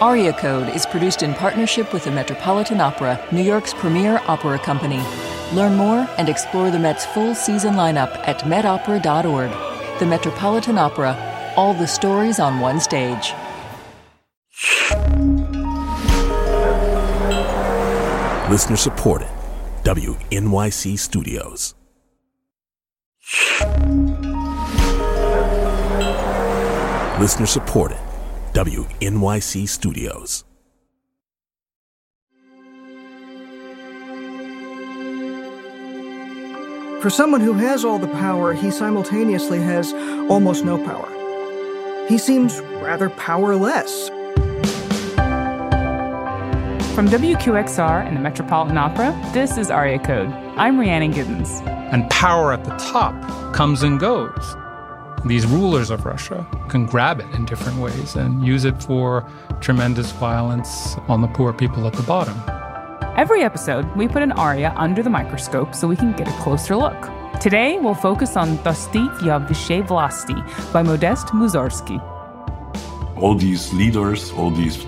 Aria Code is produced in partnership with the Metropolitan Opera, New York's premier opera company. Learn more and explore the Met's full season lineup at metopera.org. The Metropolitan Opera, all the stories on one stage. Listener supported. WNYC Studios. Listener supported. WNYC Studios. For someone who has all the power, he simultaneously has almost no power. He seems rather powerless. From WQXR and the Metropolitan Opera, this is Aria Code. I'm Rhiannon Giddens. And power at the top comes and goes. These rulers of Russia can grab it in different ways and use it for tremendous violence on the poor people at the bottom. Every episode, we put an aria under the microscope so we can get a closer look. Today, we'll focus on Dostig Ya Vlasti by Modest Mussorgsky. All these leaders, all these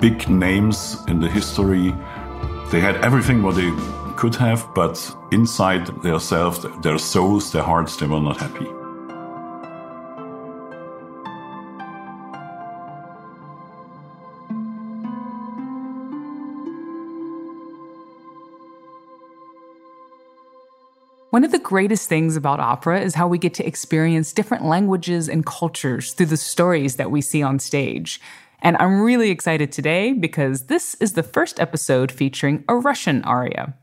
big names in the history, they had everything what they could have, but inside themselves, their souls, their hearts, they were not happy. One of the greatest things about opera is how we get to experience different languages and cultures through the stories that we see on stage. And I'm really excited today because this is the first episode featuring a Russian aria.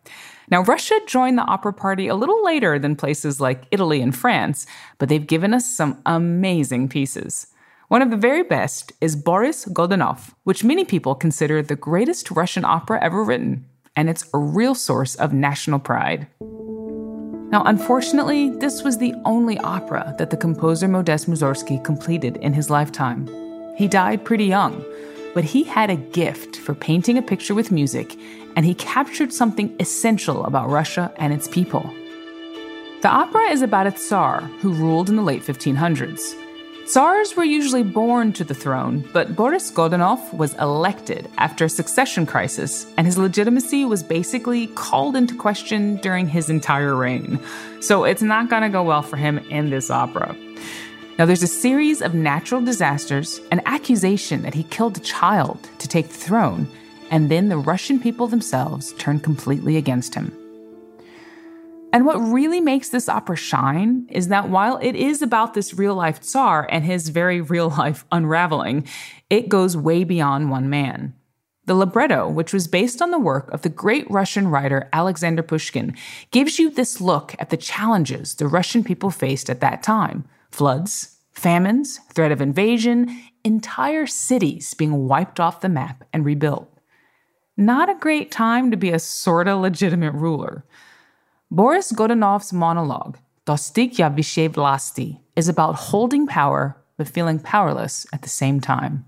Now, Russia joined the opera party a little later than places like Italy and France, but they've given us some amazing pieces. One of the very best is Boris Godunov, which many people consider the greatest Russian opera ever written, and it's a real source of national pride. Now, unfortunately, this was the only opera that the composer Modest Mussorgsky completed in his lifetime. He died pretty young, but he had a gift for painting a picture with music, and he captured something essential about Russia and its people. The opera is about a Tsar who ruled in the late 1500s. Tsars were usually born to the throne, but Boris Godunov was elected after a succession crisis, and his legitimacy was basically called into question during his entire reign. So it's not going to go well for him in this opera. Now, there's a series of natural disasters, an accusation that he killed a child to take the throne, and then the Russian people themselves turn completely against him. And what really makes this opera shine is that while it is about this real life Tsar and his very real life unraveling, it goes way beyond one man. The libretto, which was based on the work of the great Russian writer Alexander Pushkin, gives you this look at the challenges the Russian people faced at that time floods, famines, threat of invasion, entire cities being wiped off the map and rebuilt. Not a great time to be a sorta legitimate ruler. Boris Godunov's monologue, Dostig ya Vyshey Vlasti, is about holding power but feeling powerless at the same time.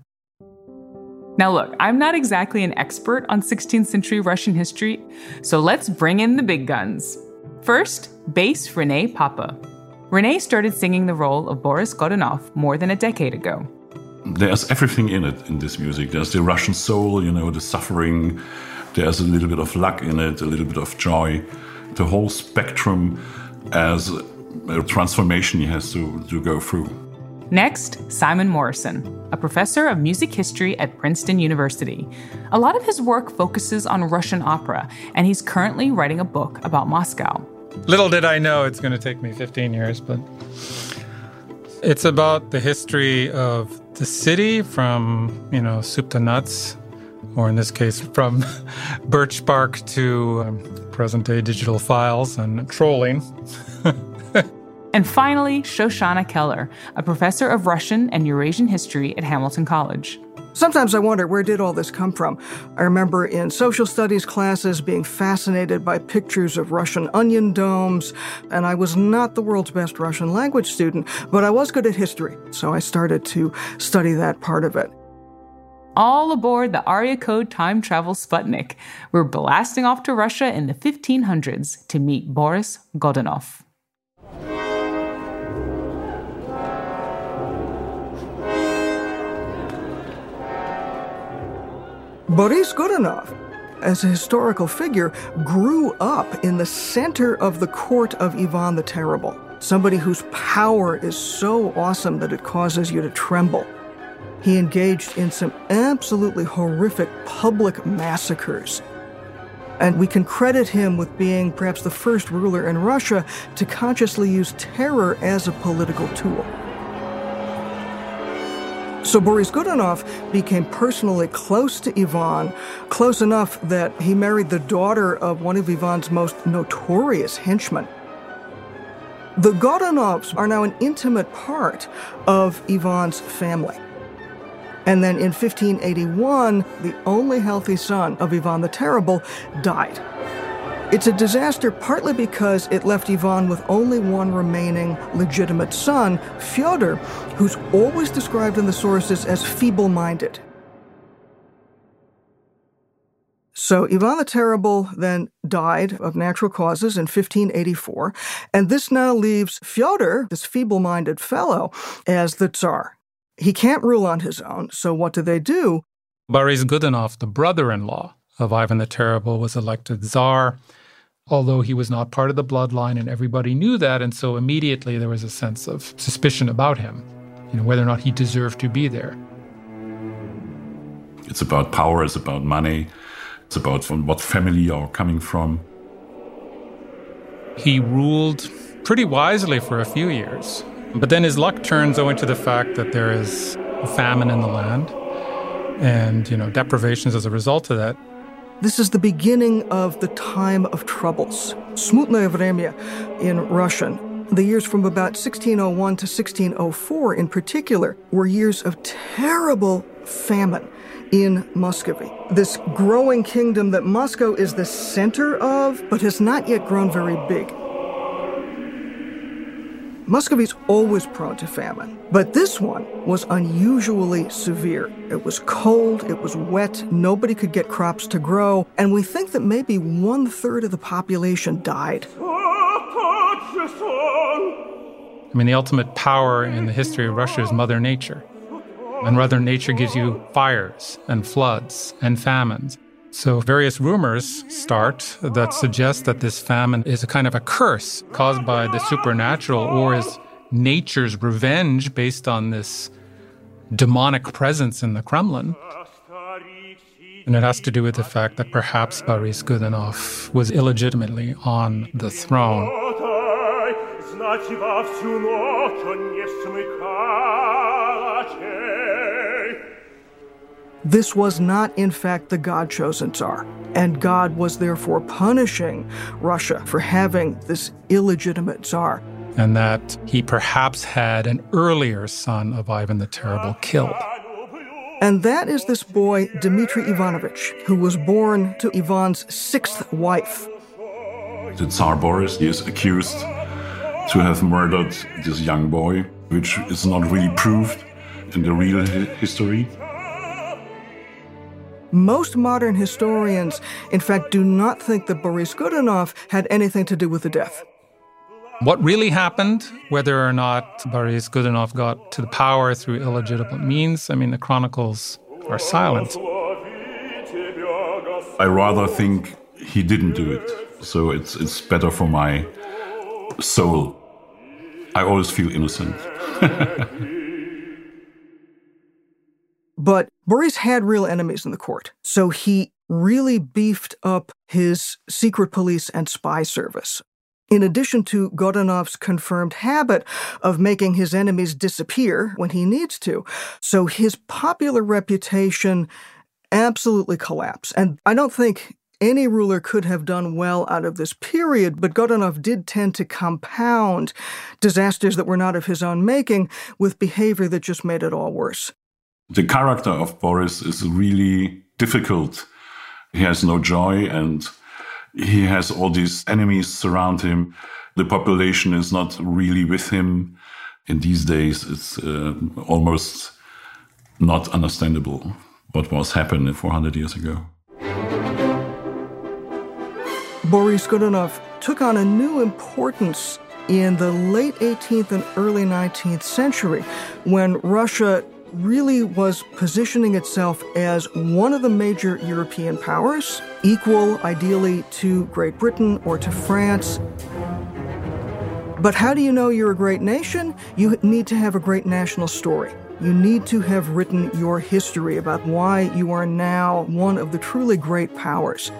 Now, look, I'm not exactly an expert on 16th century Russian history, so let's bring in the big guns. First, bass Rene Pape. Rene started singing the role of Boris Godunov more than a decade ago. There's everything in it in this music. There's the Russian soul, you know, the suffering. There's a little bit of luck in it, a little bit of joy the whole spectrum as a transformation he has to, to go through. Next, Simon Morrison, a professor of music history at Princeton University. A lot of his work focuses on Russian opera, and he's currently writing a book about Moscow. Little did I know it's going to take me 15 years, but it's about the history of the city from, you know, soup to nuts, or in this case, from birch bark to um, present day digital files and trolling. and finally, Shoshana Keller, a professor of Russian and Eurasian history at Hamilton College. Sometimes I wonder where did all this come from? I remember in social studies classes being fascinated by pictures of Russian onion domes, and I was not the world's best Russian language student, but I was good at history, so I started to study that part of it all aboard the Aria Code time travel Sputnik. We're blasting off to Russia in the 1500s to meet Boris Godunov. Boris Godunov, as a historical figure, grew up in the center of the court of Ivan the Terrible, somebody whose power is so awesome that it causes you to tremble. He engaged in some absolutely horrific public massacres. And we can credit him with being perhaps the first ruler in Russia to consciously use terror as a political tool. So Boris Godunov became personally close to Ivan, close enough that he married the daughter of one of Ivan's most notorious henchmen. The Godunovs are now an intimate part of Ivan's family. And then in 1581, the only healthy son of Ivan the Terrible died. It's a disaster partly because it left Ivan with only one remaining legitimate son, Fyodor, who's always described in the sources as feeble minded. So Ivan the Terrible then died of natural causes in 1584, and this now leaves Fyodor, this feeble minded fellow, as the Tsar. He can't rule on his own, so what do they do? Boris Godunov, the brother in law of Ivan the Terrible, was elected Tsar although he was not part of the bloodline and everybody knew that. And so immediately there was a sense of suspicion about him, you know, whether or not he deserved to be there. It's about power, it's about money, it's about from what family you're coming from. He ruled pretty wisely for a few years, but then his luck turns owing to the fact that there is famine in the land and, you know, deprivations as a result of that. This is the beginning of the time of troubles, Smutnaya Vremya in Russian. The years from about 1601 to 1604 in particular were years of terrible famine in Muscovy. This growing kingdom that Moscow is the center of, but has not yet grown very big. Muscovy's always prone to famine, but this one was unusually severe. It was cold, it was wet, nobody could get crops to grow, and we think that maybe one third of the population died. I mean, the ultimate power in the history of Russia is Mother Nature. And Mother Nature gives you fires and floods and famines. So, various rumors start that suggest that this famine is a kind of a curse caused by the supernatural or is nature's revenge based on this demonic presence in the Kremlin. And it has to do with the fact that perhaps Boris Godunov was illegitimately on the throne. This was not, in fact, the God chosen Tsar, and God was therefore punishing Russia for having this illegitimate Tsar. And that he perhaps had an earlier son of Ivan the Terrible killed. And that is this boy, Dmitry Ivanovich, who was born to Ivan's sixth wife. The Tsar Boris is accused to have murdered this young boy, which is not really proved in the real history. Most modern historians, in fact, do not think that Boris Godunov had anything to do with the death. What really happened, whether or not Boris Godunov got to the power through illegitimate means, I mean, the chronicles are silent. I rather think he didn't do it. So it's, it's better for my soul. I always feel innocent. But Boris had real enemies in the court, so he really beefed up his secret police and spy service. In addition to Godunov's confirmed habit of making his enemies disappear when he needs to, so his popular reputation absolutely collapsed. And I don't think any ruler could have done well out of this period, but Godunov did tend to compound disasters that were not of his own making with behavior that just made it all worse. The character of Boris is really difficult. He has no joy and he has all these enemies surround him. The population is not really with him. In these days, it's uh, almost not understandable what was happening 400 years ago. Boris Godunov took on a new importance in the late 18th and early 19th century when Russia really was positioning itself as one of the major European powers, equal ideally to Great Britain or to France. But how do you know you're a great nation? You need to have a great national story. You need to have written your history about why you are now one of the truly great powers.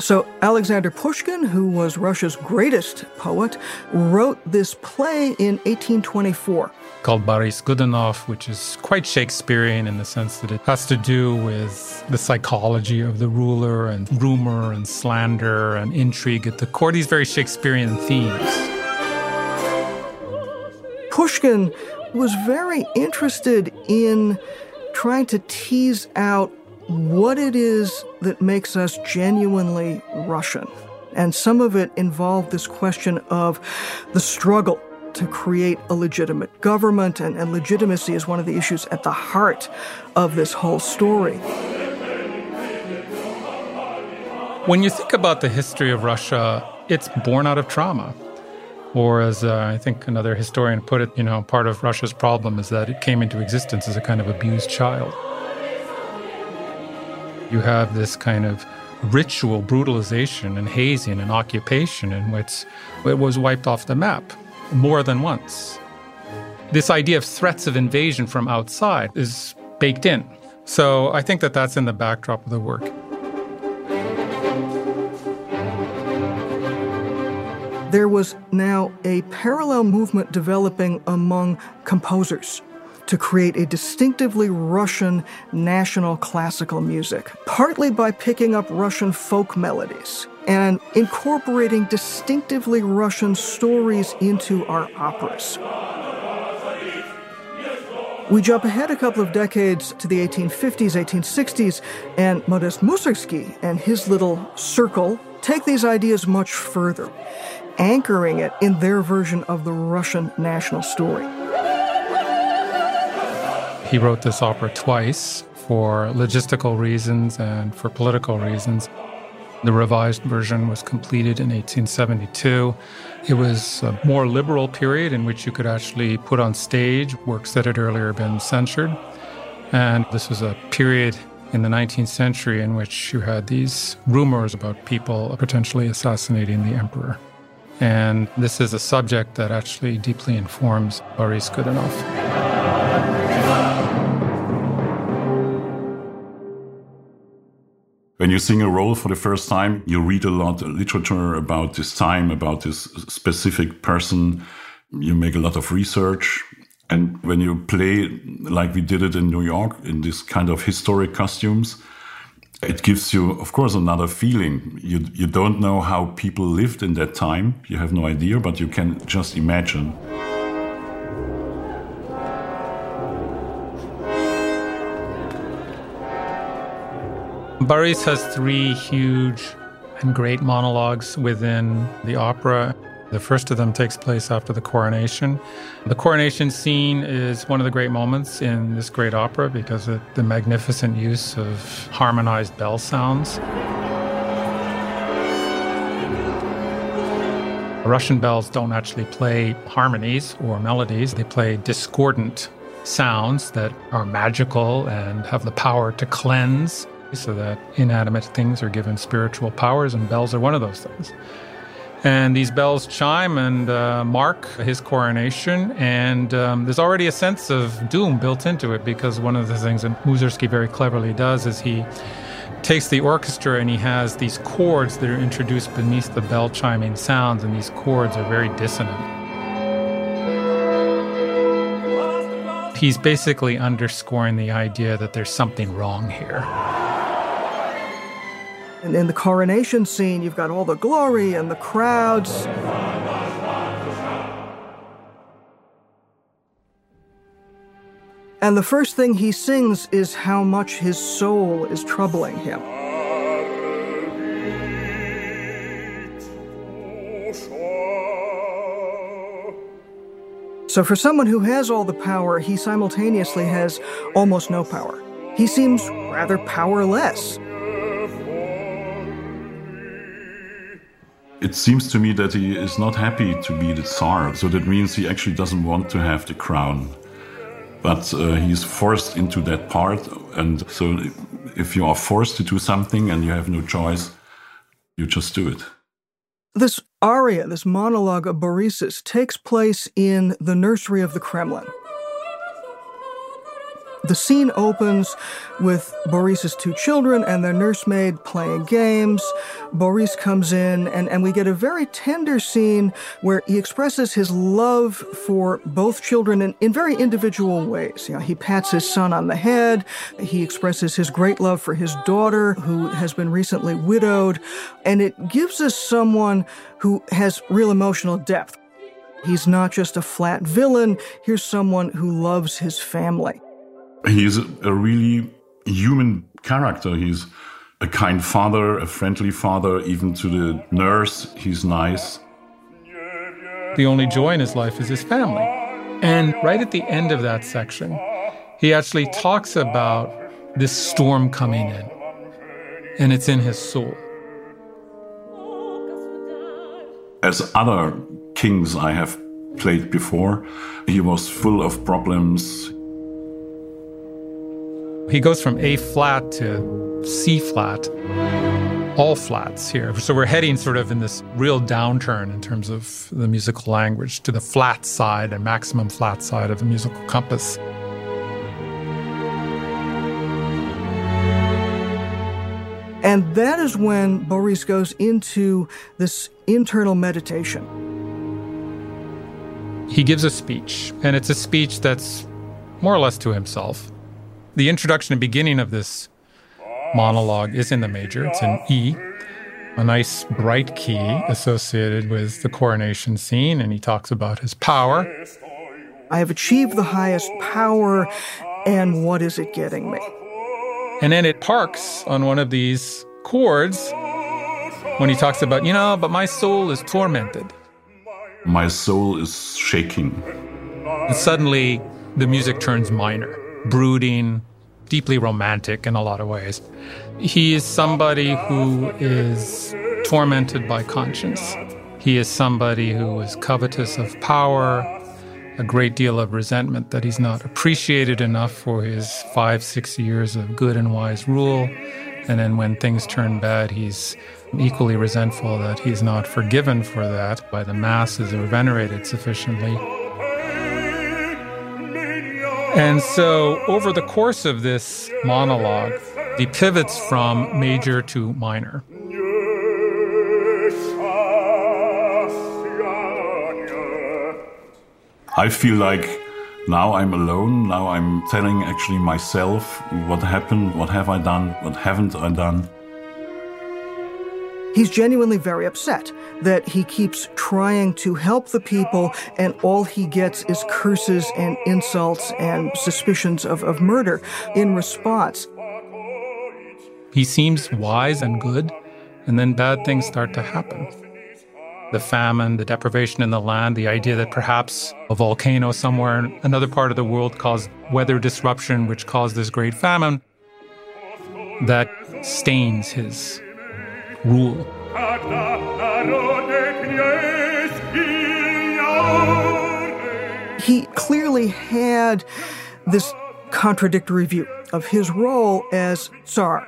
So, Alexander Pushkin, who was Russia's greatest poet, wrote this play in 1824. Called Boris Godunov, which is quite Shakespearean in the sense that it has to do with the psychology of the ruler and rumor and slander and intrigue at the court. These very Shakespearean themes. Pushkin was very interested in trying to tease out what it is that makes us genuinely Russian. And some of it involved this question of the struggle to create a legitimate government, and, and, legitimacy is one of the issues at the heart of this whole story. When you think about the history of Russia, it's born out of trauma. Or, as uh, I think another historian put it, you know, part of Russia's problem is that it came into existence as a kind of abused child. You have this kind of ritual brutalization and hazing and occupation in which it was wiped off the map more than once. This idea of threats of invasion from outside is baked in. So I think that that's in the backdrop of the work. There was now a parallel movement developing among composers to create a distinctively Russian national classical music, partly by picking up Russian folk melodies and incorporating distinctively Russian stories into our operas. We jump ahead a couple of decades to the 1850s, 1860s, and Modest Mussorgsky and his little circle take these ideas much further, anchoring it in their version of the Russian national story. He wrote this opera twice for logistical reasons and for political reasons. The revised version was completed in 1872. It was a more liberal period in which you could actually put on stage works that had earlier been censored. And this was a period in the 19th century in which you had these rumors about people potentially assassinating the emperor. And this is a subject that actually deeply informs Boris Godunov. When you sing a role for the first time, you read a lot of literature about this time, about this specific person. You make a lot of research. And when you play like we did it in New York in this kind of historic costumes, it gives you, of course, another feeling. You, you don't know how people lived in that time. You have no idea, but you can just imagine. Boris has three huge and great monologues within the opera. The first of them takes place after the coronation. The coronation scene is one of the great moments in this great opera because of the magnificent use of harmonized bell sounds. Russian bells don't actually play harmonies or melodies, they play discordant sounds that are magical and have the power to cleanse so that inanimate things are given spiritual powers, and bells are one of those things. And these bells chime and uh, mark his coronation, and um, there's already a sense of doom built into it because one of the things that Mussorgsky very cleverly does is he takes the orchestra and he has these chords that are introduced beneath the bell chiming sounds, and these chords are very dissonant. He's basically underscoring the idea that there's something wrong here. And in the coronation scene, you've got all the glory and the crowds. And the first thing he sings is how much his soul is troubling him. So, for someone who has all the power, he simultaneously has almost no power. He seems rather powerless. It seems to me that he is not happy to be the Tsar, so that means he actually doesn't want to have the crown. but uh, he's forced into that part. And so, if you are forced to do something and you have no choice, you just do it. This aria, this monologue of Boris's, takes place in the nursery of the Kremlin. The scene opens with Boris's two children and their nursemaid playing games. Boris comes in, and, and we get a very tender scene where he expresses his love for both children in, in very individual ways. You know, he pats his son on the head. He expresses his great love for his daughter, who has been recently widowed. And it gives us someone who has real emotional depth. He's not just a flat villain. Here's someone who loves his family. He's a really human character. He's a kind father, a friendly father, even to the nurse. He's nice. The only joy in his life is his family. And right at the end of that section, he actually talks about this storm coming in, and it's in his soul. As other kings I have played before, he was full of problems. He goes from A flat to C flat, all flats here. So we're heading sort of in this real downturn in terms of the musical language to the flat side and maximum flat side of the musical compass. And that is when Boris goes into this internal meditation. He gives a speech, and it's a speech that's more or less to himself. The introduction and beginning of this monologue is in the major, it's in E, a nice bright key associated with the coronation scene, and he talks about his power. I have achieved the highest power, and what is it getting me? And then it parks on one of these chords when he talks about, you know, but my soul is tormented. My soul is shaking. And suddenly the music turns minor, brooding, deeply romantic in a lot of ways. He is somebody who is tormented by conscience. He is somebody who is covetous of power, a great deal of resentment that he's not appreciated enough for his five, six years of good and wise rule. And then when things turn bad, he's equally resentful that he's not forgiven for that by the masses or venerated sufficiently. And so, over the course of this monologue, he pivots from major to minor. I feel like now I'm alone. Now I'm telling actually myself what happened, what have I done, what haven't I done. He's genuinely very upset that he keeps trying to help the people, and all he gets is curses and insults and suspicions of, of murder in response. He seems wise and good, and then bad things start to happen. The famine, the deprivation in the land, the idea that perhaps a volcano somewhere in another part of the world caused weather disruption, which caused this great famine, that stains his rule. He clearly had this contradictory view of his role as Tsar.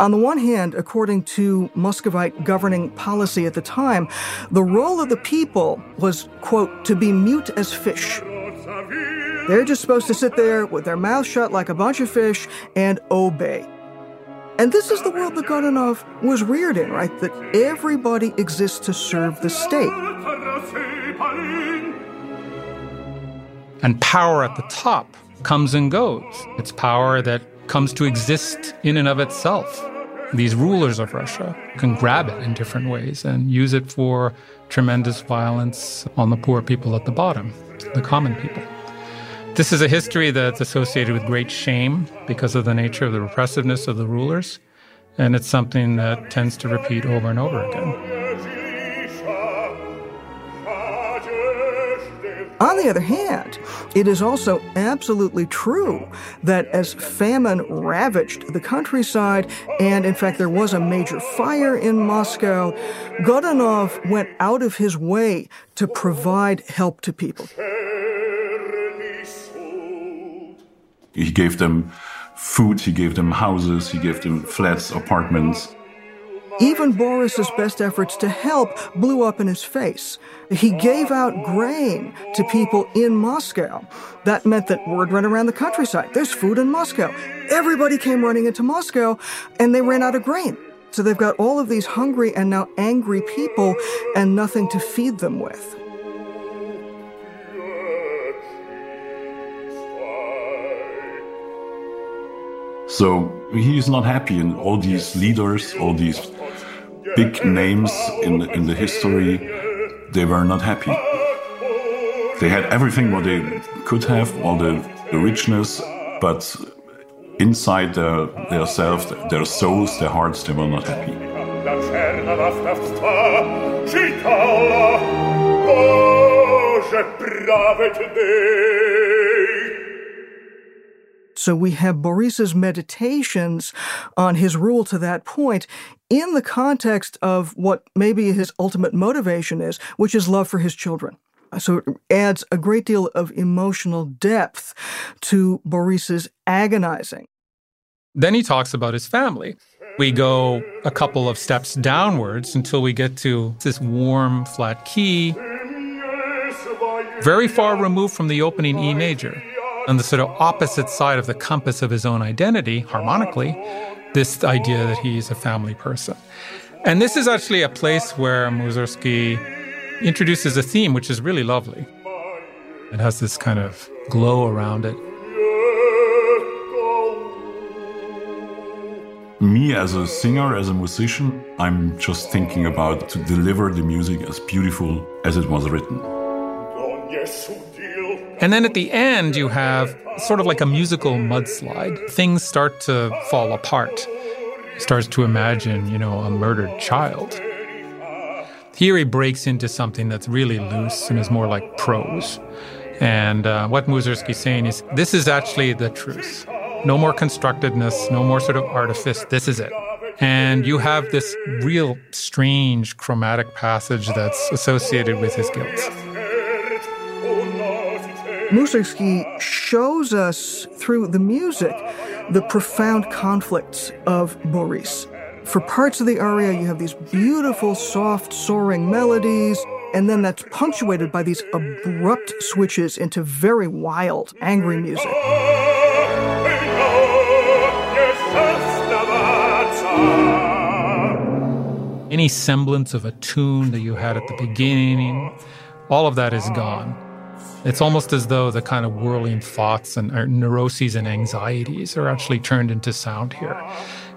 On the one hand, according to Muscovite governing policy at the time, the role of the people was, quote, to be mute as fish. They're just supposed to sit there with their mouth shut like a bunch of fish and obey. And this is the world that Godunov was reared in, right? That everybody exists to serve the state. And power at the top comes and goes. It's power that comes to exist in and of itself. These rulers of Russia can grab it in different ways and use it for tremendous violence on the poor people at the bottom, the common people. This is a history that's associated with great shame because of the nature of the repressiveness of the rulers, and it's something that tends to repeat over and over again. On the other hand, it is also absolutely true that as famine ravaged the countryside, and in fact there was a major fire in Moscow, Godunov went out of his way to provide help to people. He gave them food, he gave them houses, he gave them flats, apartments. Even Boris's best efforts to help blew up in his face. He gave out grain to people in Moscow. That meant that word went around the countryside. There's food in Moscow. Everybody came running into Moscow and they ran out of grain. So they've got all of these hungry and now angry people and nothing to feed them with. So he's not happy, and all these leaders, all these big names in the, in the history, they were not happy. They had everything what they could have, all the, the richness, but inside their, their self, their souls, their hearts, they were not happy. So we have Boris's meditations on his rule to that point in the context of what maybe his ultimate motivation is, which is love for his children. So it adds a great deal of emotional depth to Boris's agonizing. Then he talks about his family. We go a couple of steps downwards until we get to this warm, flat key, very far removed from the opening E major. On the sort of opposite side of the compass of his own identity, harmonically, this idea that he's a family person. And this is actually a place where Mussorgsky introduces a theme which is really lovely. It has this kind of glow around it. Me as a singer, as a musician, I'm just thinking about to deliver the music as beautiful as it was written. And then at the end, you have sort of like a musical mudslide. Things start to fall apart. He starts to imagine, you know, a murdered child. Here he breaks into something that's really loose and is more like prose. And uh, what Mussorgsky's saying is this is actually the truth. No more constructedness, no more sort of artifice. This is it. And you have this real strange chromatic passage that's associated with his guilt. Mussorgsky shows us through the music the profound conflicts of Boris. For parts of the aria, you have these beautiful, soft, soaring melodies, and then that's punctuated by these abrupt switches into very wild, angry music. Any semblance of a tune that you had at the beginning, all of that is gone. It's almost as though the kind of whirling thoughts and neuroses and anxieties are actually turned into sound here.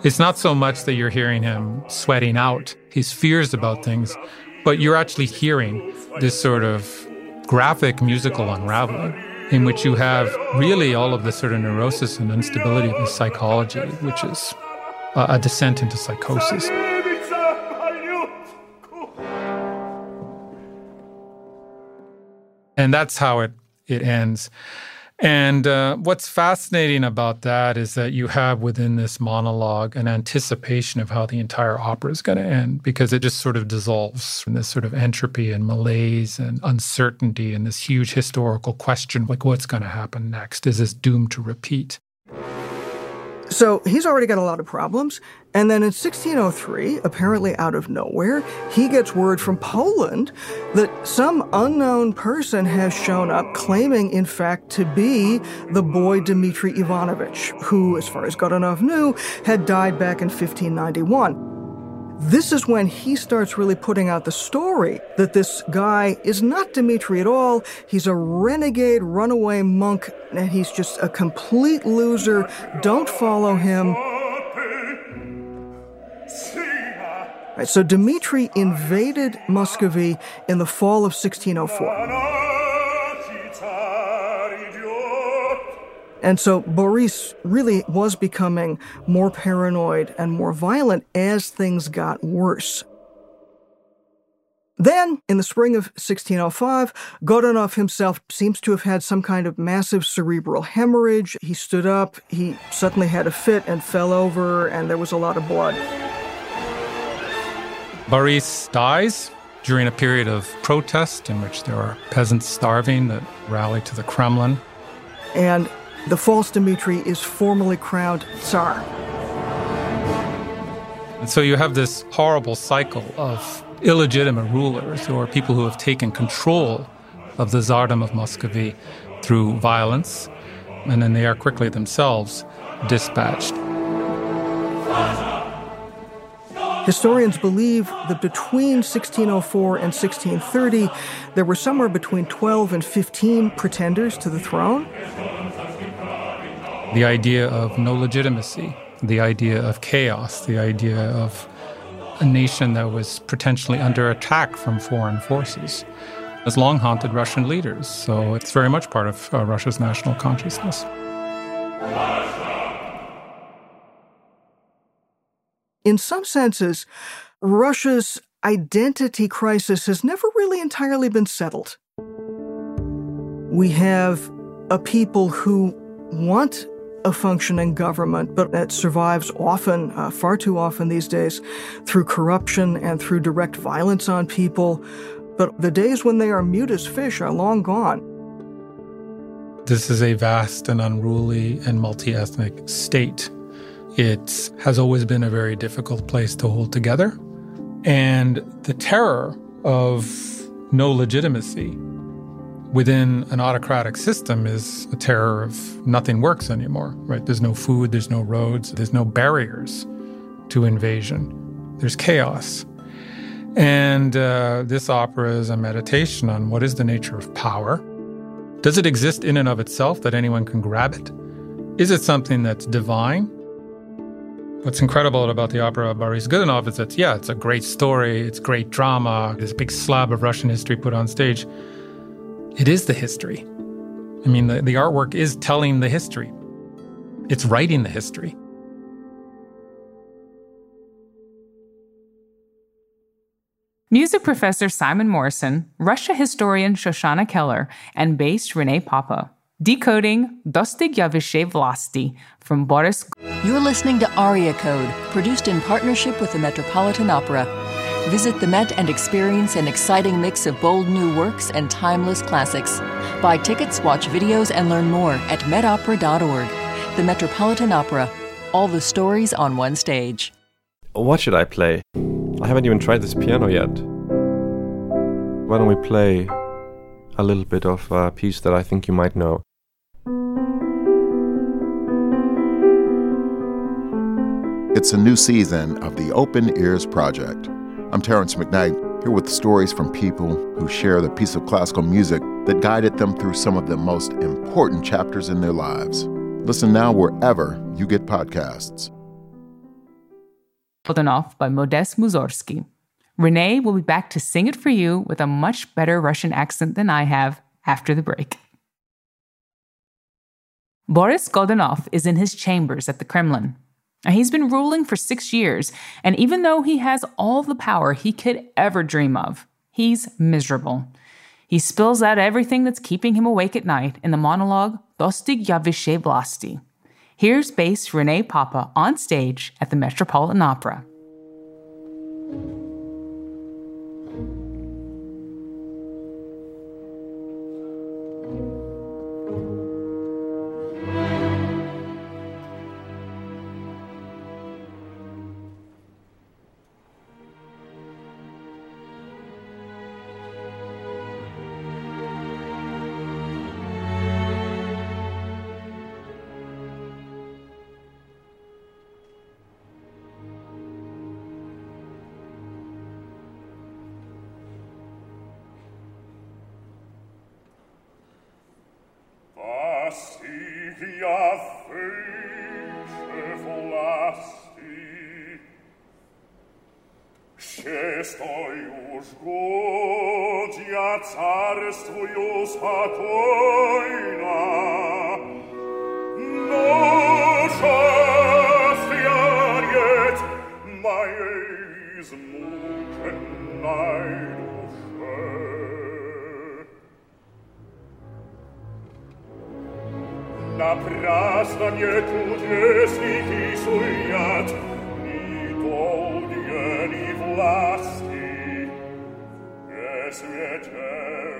It's not so much that you're hearing him sweating out his fears about things, but you're actually hearing this sort of graphic musical unraveling in which you have really all of the sort of neurosis and instability of his psychology, which is uh, a descent into psychosis. And that's how it, it ends. And uh, what's fascinating about that is that you have within this monologue an anticipation of how the entire opera is going to end because it just sort of dissolves in this sort of entropy and malaise and uncertainty and this huge historical question like, what's going to happen next? Is this doomed to repeat? So he's already got a lot of problems. And then in 1603, apparently out of nowhere, he gets word from Poland that some unknown person has shown up claiming, in fact, to be the boy Dmitri Ivanovich, who, as far as Godunov knew, had died back in 1591. This is when he starts really putting out the story that this guy is not Dmitri at all. He's a renegade runaway monk and he's just a complete loser. Don't follow him. Right, so Dmitri invaded Muscovy in the fall of 1604. And so Boris really was becoming more paranoid and more violent as things got worse. Then, in the spring of 1605, Godunov himself seems to have had some kind of massive cerebral hemorrhage. He stood up, he suddenly had a fit and fell over, and there was a lot of blood. Boris dies during a period of protest in which there are peasants starving that rally to the Kremlin. And the false Dmitri is formally crowned Tsar. And so you have this horrible cycle of illegitimate rulers or people who have taken control of the Tsardom of Muscovy through violence, and then they are quickly themselves dispatched. Historians believe that between 1604 and 1630, there were somewhere between 12 and 15 pretenders to the throne. The idea of no legitimacy, the idea of chaos, the idea of a nation that was potentially under attack from foreign forces has long haunted Russian leaders. So it's very much part of uh, Russia's national consciousness. In some senses, Russia's identity crisis has never really entirely been settled. We have a people who want a functioning government, but that survives often, uh, far too often these days, through corruption and through direct violence on people. But the days when they are mute as fish are long gone. This is a vast and unruly and multi ethnic state. It has always been a very difficult place to hold together. And the terror of no legitimacy within an autocratic system is a terror of nothing works anymore, right? There's no food, there's no roads, there's no barriers to invasion, there's chaos. And uh, this opera is a meditation on what is the nature of power. Does it exist in and of itself that anyone can grab it? Is it something that's divine? What's incredible about the opera of Boris Godunov is that, yeah, it's a great story, it's great drama, a big slab of Russian history put on stage. It is the history. I mean, the, the artwork is telling the history, it's writing the history. Music professor Simon Morrison, Russia historian Shoshana Keller, and bass René Pape. Decoding Dostig Yavishe Vlasti from Boris. You're listening to Aria Code, produced in partnership with the Metropolitan Opera. Visit the Met and experience an exciting mix of bold new works and timeless classics. Buy tickets, watch videos, and learn more at metopera.org. The Metropolitan Opera. All the stories on one stage. What should I play? I haven't even tried this piano yet. Why don't we play a little bit of a piece that I think you might know? It's a new season of the Open Ears Project. I'm Terrance McKnight, here with stories from people who share the piece of classical music that guided them through some of the most important chapters in their lives. Listen now wherever you get podcasts. Godunov by Modest Mussorgsky. René will be back to sing it for you with a much better Russian accent than I have after the break. Boris Godunov is in his chambers at the Kremlin. He's been ruling for six years, and even though he has all the power he could ever dream of, he's miserable. He spills out everything that's keeping him awake at night in the monologue Dostig Yavishe Vlasti. Here's bass Rene Pape on stage at the Metropolitan Opera. la prasna nietud jesli sujat, ni goldie, ni vlasti, es veternai.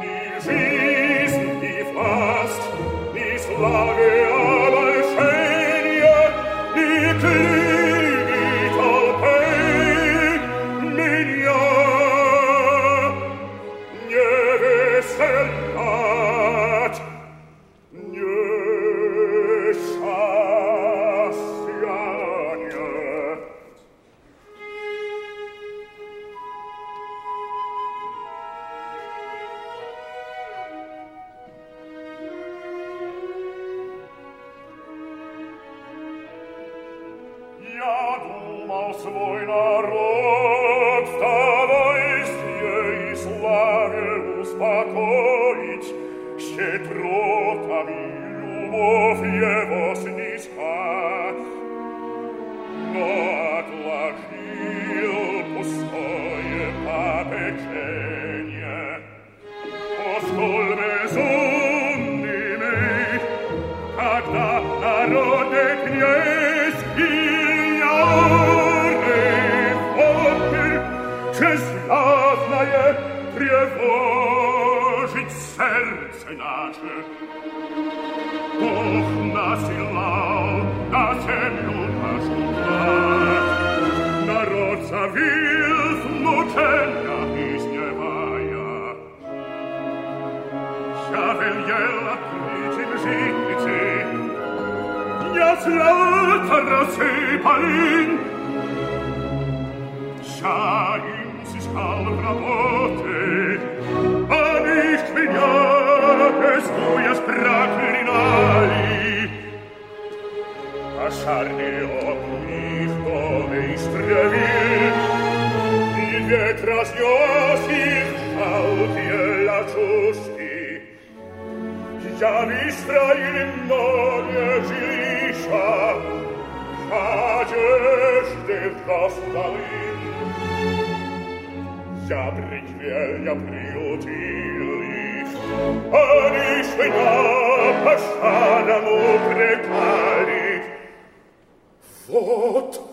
Ni vis, ni vlast, ni slave no народ завил в мучениях изневая. Я велел открыть им житницы, я злато рассыпали, я им сискал работы, а nicht меня, пескуя проклинали. А шарни огни в доме истревил, и век разнес их жалкие лачушки. Я выстроили многие жилища, одежды раздалы, я приквел, я приютил их, они ж меня пощадом упрекали. Вот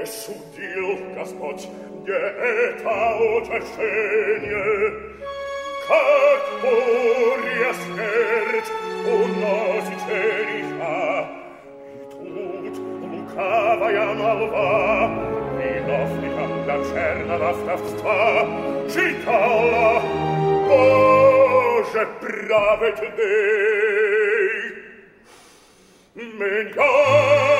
Но не судил Господь мне это утешение, как буря смерть уносит жениха. И тут лукавая молва виновникам дочерного вдовства читала Боже праведный. Меня, меня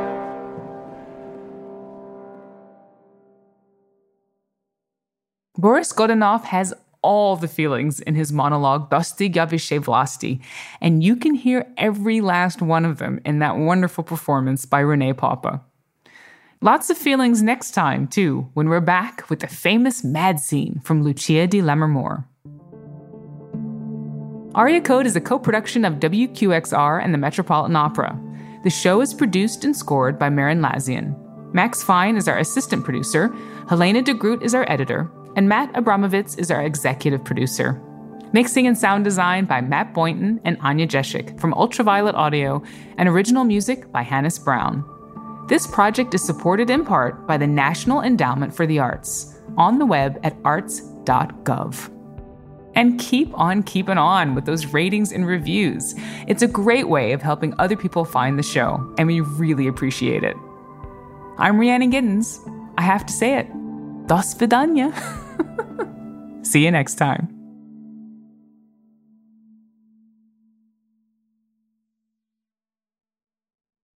Boris Godunov has all the feelings in his monologue Dostig ja vïsshei vlasti, and you can hear every last one of them in that wonderful performance by René Pape. Lots of feelings next time, too, when we're back with the famous mad scene from Lucia di Lammermoor. Aria Code is a co production of WQXR and the Metropolitan Opera. The show is produced and scored by Merrin Lazyan. Max Fine is our assistant producer, Helena de Groot is our editor, and Matt Abramovitz is our executive producer. Mixing and sound design by Matt Boynton and Anya Jeshik from Ultraviolet Audio, and original music by Hannis Brown. This project is supported in part by the National Endowment for the Arts on the web at arts.gov. And keep on keeping on with those ratings and reviews. It's a great way of helping other people find the show, and we really appreciate it. I'm Rhiannon Giddens. I have to say it. Dos vidanya. See you next time.